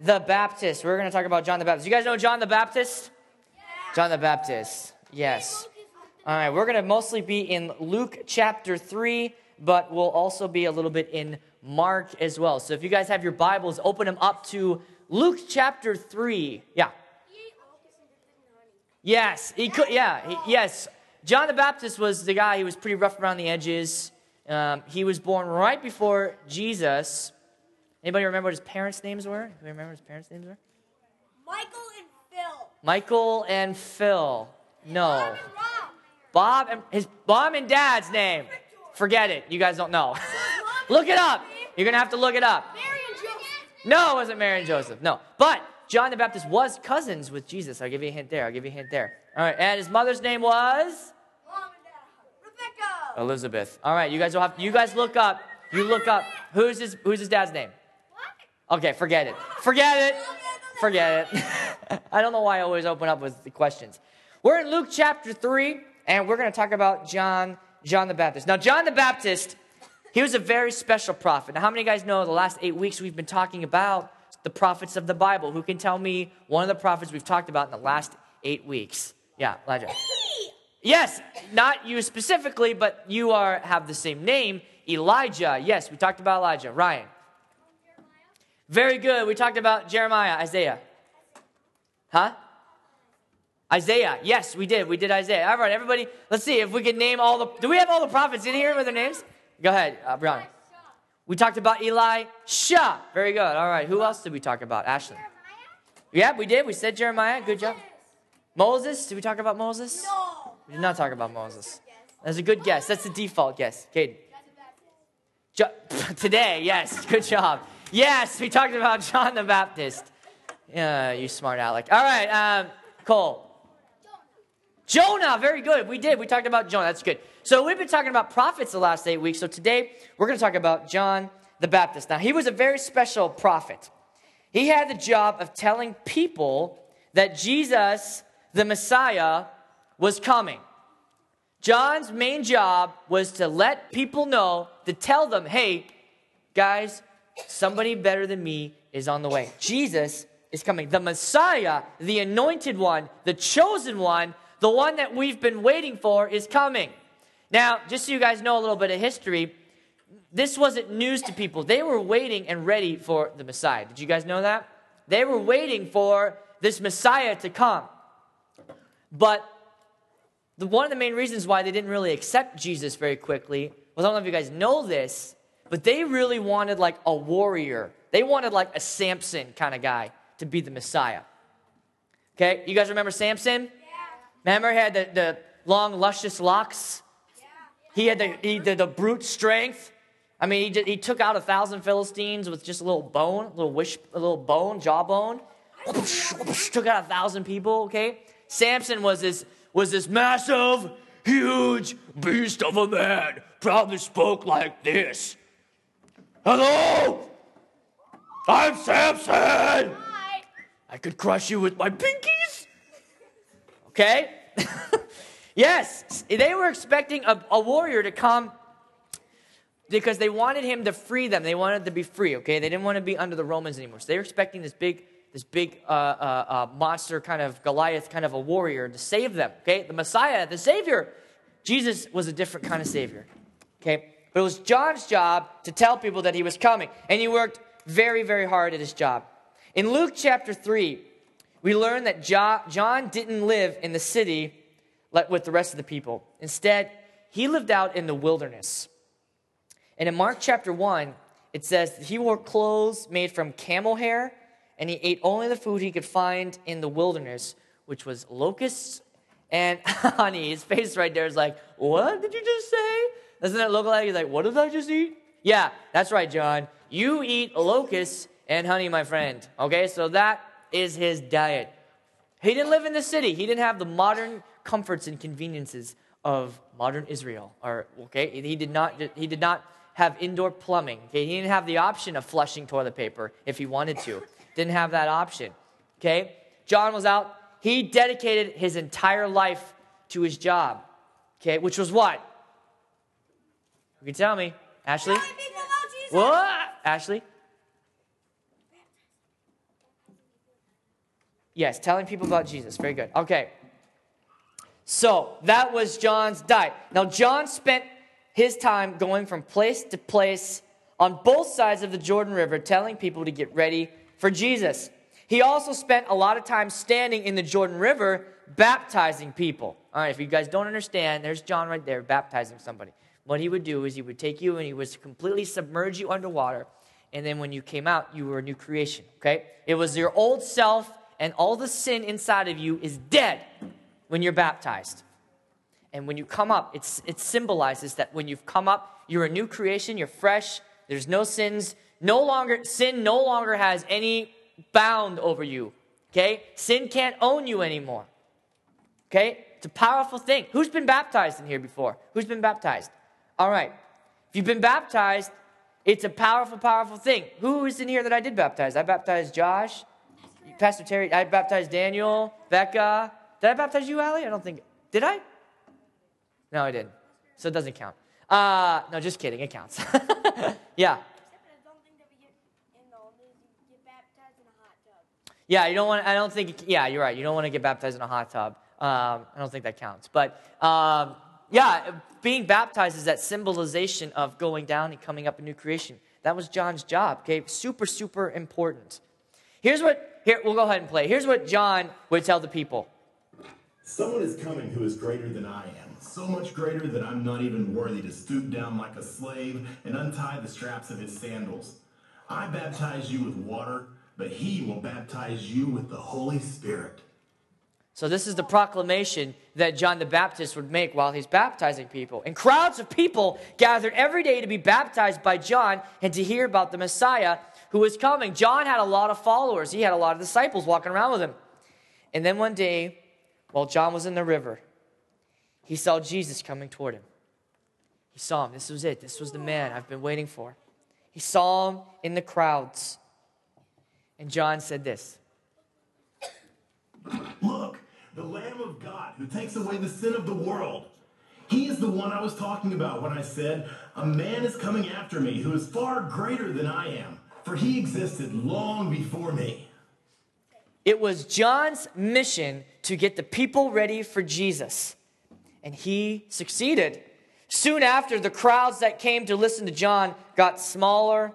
the Baptist. We're going to talk about John the Baptist. You guys know John the Baptist? John the Baptist. Yes. All right, we're going to mostly be in Luke chapter 3, but we'll also be a little bit in Mark as well. So if you guys have your Bibles, open them up to Luke chapter 3. Yeah. Yes, he could. Yeah, he, yes. John the Baptist was the guy. He was pretty rough around the edges. Um, he was born right before Jesus. Anybody remember what his parents' names were? Do you remember what his parents' names were? Michael and Phil. Michael and Phil. No. Bob and Rob. Bob and his mom and dad's name. Forget it. You guys don't know. look it up. You're gonna have to look it up. Mary and Joseph. No, it wasn't Mary and Joseph. No. But John the Baptist was cousins with Jesus. I'll give you a hint there. I'll give you a hint there. All right. And his mother's name was Mom and Dad. Rebecca. Elizabeth. All right. You guys will have. You guys look up. You look up. Who's his Who's his dad's name? Okay. Forget it. Forget it. Forget it. I don't know why I always open up with the questions. We're in Luke chapter three, and we're going to talk about John John the Baptist. Now, John the Baptist. He was a very special prophet. Now, how many of you guys know the last eight weeks we've been talking about the prophets of the Bible? Who can tell me one of the prophets we've talked about in the last eight weeks? Yeah, Elijah. Yes, not you specifically, but you are have the same name, Elijah. Yes, we talked about Elijah. Ryan. Very good. We talked about Jeremiah, Isaiah. Huh? Isaiah. Yes, we did. We did Isaiah. All right, everybody. Let's see if we can name all the. Do we have all the prophets in here with their names? Go ahead, uh, Brianna. We talked about Elisha. Very good. All right. Who else did we talk about? Ashley. Yeah, we did. We said Jeremiah. Good job. Moses. Did we talk about Moses? No. We did not talk about Moses. That's a good guess. That's the default guess. Caden. Jo- today, yes. Good job. Yes, we talked about John the Baptist. Yeah, you smart Alec. All right, um, Cole. Jonah, very good. We did. We talked about Jonah. That's good. So we've been talking about prophets the last eight weeks. So today we're going to talk about John the Baptist. Now, he was a very special prophet. He had the job of telling people that Jesus, the Messiah, was coming. John's main job was to let people know, to tell them, hey, guys, somebody better than me is on the way. Jesus is coming. The Messiah, the anointed one, the chosen one, the one that we've been waiting for is coming. Now, just so you guys know a little bit of history, this wasn't news to people. They were waiting and ready for the Messiah. Did you guys know that? They were waiting for this Messiah to come. But the, one of the main reasons why they didn't really accept Jesus very quickly was I don't know if you guys know this, but they really wanted like a warrior. They wanted like a Samson kind of guy to be the Messiah. Okay, you guys remember Samson? Yeah. Remember, he had the, the long, luscious locks? Yeah. He had the, he, the, the brute strength. I mean, he, just, he took out a thousand Philistines with just a little bone, a little wish, a little bone, jawbone. took out a thousand people. Okay, Samson was this was this massive, huge beast of a man. Probably spoke like this. Hello, I'm Samson. Hi. I could crush you with my pinkies. Okay? yes, they were expecting a, a, warrior to come because they wanted him to free them. They wanted to be free, okay? They didn't want to be under the Romans anymore. So they were expecting this big, this big uh, uh, uh, monster kind of Goliath kind of a warrior to save them, okay? The Messiah, the Savior. Jesus was a different kind of Savior, okay? But it was John's job to tell people that he was coming. And he worked very, very hard at his job. In Luke chapter 3, we learn that John didn't live in the city with the rest of the people. Instead, he lived out in the wilderness. And in Mark chapter 1, it says he wore clothes made from camel hair, and he ate only the food he could find in the wilderness, which was locusts and honey. His face right there is like, What did you just say? Doesn't it look like he's like, What did I just eat? Yeah, that's right, John. You eat locusts and honey, my friend. Okay, so that is his diet. He didn't live in the city. He didn't have the modern comforts and conveniences of modern Israel. Or okay, he did not he did not have indoor plumbing. Okay, he didn't have the option of flushing toilet paper if he wanted to. Didn't have that option. Okay? John was out. He dedicated his entire life to his job. Okay, which was what? You can tell me. Ashley? Telling people about Jesus. What? Ashley? Yes, telling people about Jesus. Very good. Okay. So that was John's diet. Now, John spent his time going from place to place on both sides of the Jordan River telling people to get ready for Jesus. He also spent a lot of time standing in the Jordan River baptizing people. All right, if you guys don't understand, there's John right there baptizing somebody. What he would do is he would take you and he would completely submerge you underwater. And then when you came out, you were a new creation, okay? It was your old self and all the sin inside of you is dead when you're baptized. And when you come up, it's, it symbolizes that when you've come up, you're a new creation, you're fresh, there's no sins, no longer, sin no longer has any bound over you. Okay? Sin can't own you anymore. Okay? It's a powerful thing. Who's been baptized in here before? Who's been baptized? All right. If you've been baptized, it's a powerful, powerful thing. Who is in here that I did baptize? I baptized Josh, Pastor Terry. I baptized Daniel, Becca. Did I baptize you, Allie? I don't think. Did I? No, I didn't. So it doesn't count. Uh, no, just kidding. It counts. yeah. Yeah, you don't want. I don't think. Yeah, you're right. You don't want to get baptized in a hot tub. Um, I don't think that counts. But um, yeah, being baptized is that symbolization of going down and coming up a new creation. That was John's job. Okay, super, super important. Here's what. Here, we'll go ahead and play. Here's what John would tell the people. Someone is coming who is greater than I am, so much greater that I'm not even worthy to stoop down like a slave and untie the straps of his sandals. I baptize you with water but he will baptize you with the Holy Spirit. So, this is the proclamation that John the Baptist would make while he's baptizing people. And crowds of people gathered every day to be baptized by John and to hear about the Messiah who was coming. John had a lot of followers, he had a lot of disciples walking around with him. And then one day, while John was in the river, he saw Jesus coming toward him. He saw him. This was it. This was the man I've been waiting for. He saw him in the crowds. And John said this Look, the Lamb of God who takes away the sin of the world. He is the one I was talking about when I said, A man is coming after me who is far greater than I am, for he existed long before me. It was John's mission to get the people ready for Jesus, and he succeeded. Soon after, the crowds that came to listen to John got smaller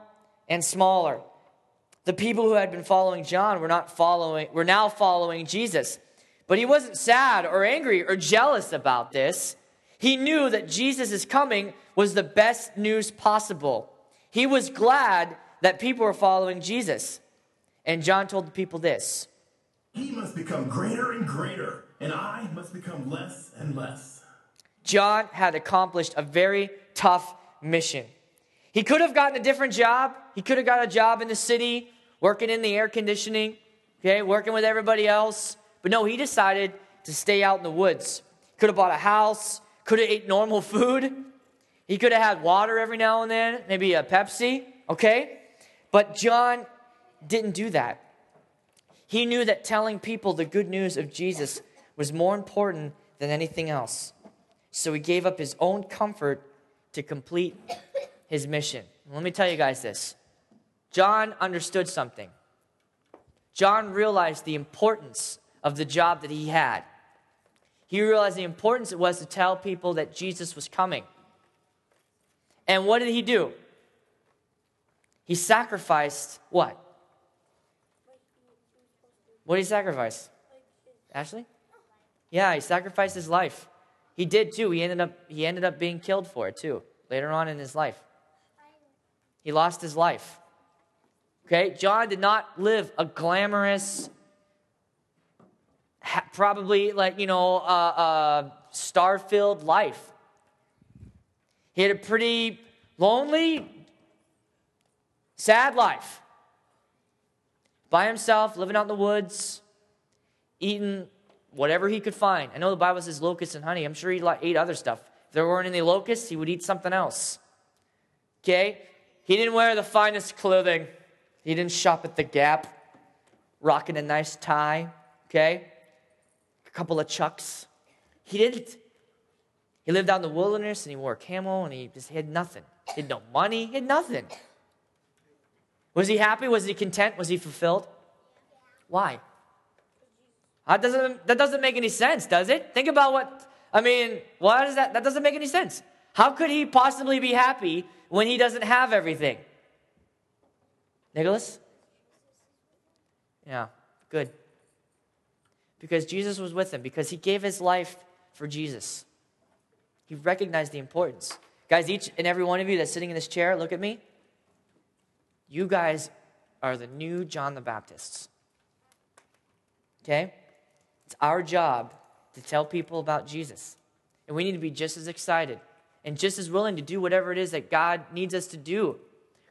and smaller. The people who had been following John were not following, were now following Jesus. But he wasn't sad or angry or jealous about this. He knew that Jesus' coming was the best news possible. He was glad that people were following Jesus. And John told the people this He must become greater and greater, and I must become less and less. John had accomplished a very tough mission. He could have gotten a different job. He could have got a job in the city working in the air conditioning, okay, working with everybody else. But no, he decided to stay out in the woods. Could have bought a house, could have ate normal food. He could have had water every now and then, maybe a Pepsi, okay? But John didn't do that. He knew that telling people the good news of Jesus was more important than anything else. So he gave up his own comfort to complete his mission. Let me tell you guys this John understood something. John realized the importance of the job that he had. He realized the importance it was to tell people that Jesus was coming. And what did he do? He sacrificed what? What did he sacrifice? Ashley? Yeah, he sacrificed his life. He did too. He ended up he ended up being killed for it too later on in his life. He lost his life. Okay, John did not live a glamorous, probably like, you know, uh, uh, star filled life. He had a pretty lonely, sad life. By himself, living out in the woods, eating whatever he could find. I know the Bible says locusts and honey. I'm sure he ate other stuff. If there weren't any locusts, he would eat something else. Okay? He didn't wear the finest clothing. He didn't shop at the Gap, rocking a nice tie, okay? Couple of chucks. He didn't. He lived out in the wilderness and he wore a camel and he just had nothing. He had no money, he had nothing. Was he happy? Was he content? Was he fulfilled? Why? That doesn't, that doesn't make any sense, does it? Think about what, I mean, why does that? That doesn't make any sense. How could he possibly be happy when he doesn't have everything? Nicholas? Yeah, good. Because Jesus was with him, because he gave his life for Jesus. He recognized the importance. Guys, each and every one of you that's sitting in this chair, look at me. You guys are the new John the Baptists. Okay? It's our job to tell people about Jesus. And we need to be just as excited and just as willing to do whatever it is that God needs us to do.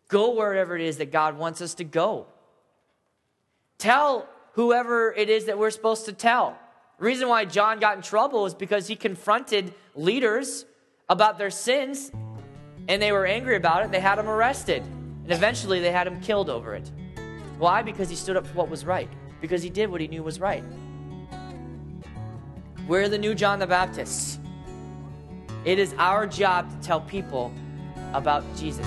Go wherever it is that God wants us to go. Tell whoever it is that we're supposed to tell. The reason why John got in trouble is because he confronted leaders about their sins and they were angry about it. They had him arrested. And eventually they had him killed over it. Why? Because he stood up for what was right. Because he did what he knew was right. We're the new John the Baptist. It is our job to tell people about Jesus.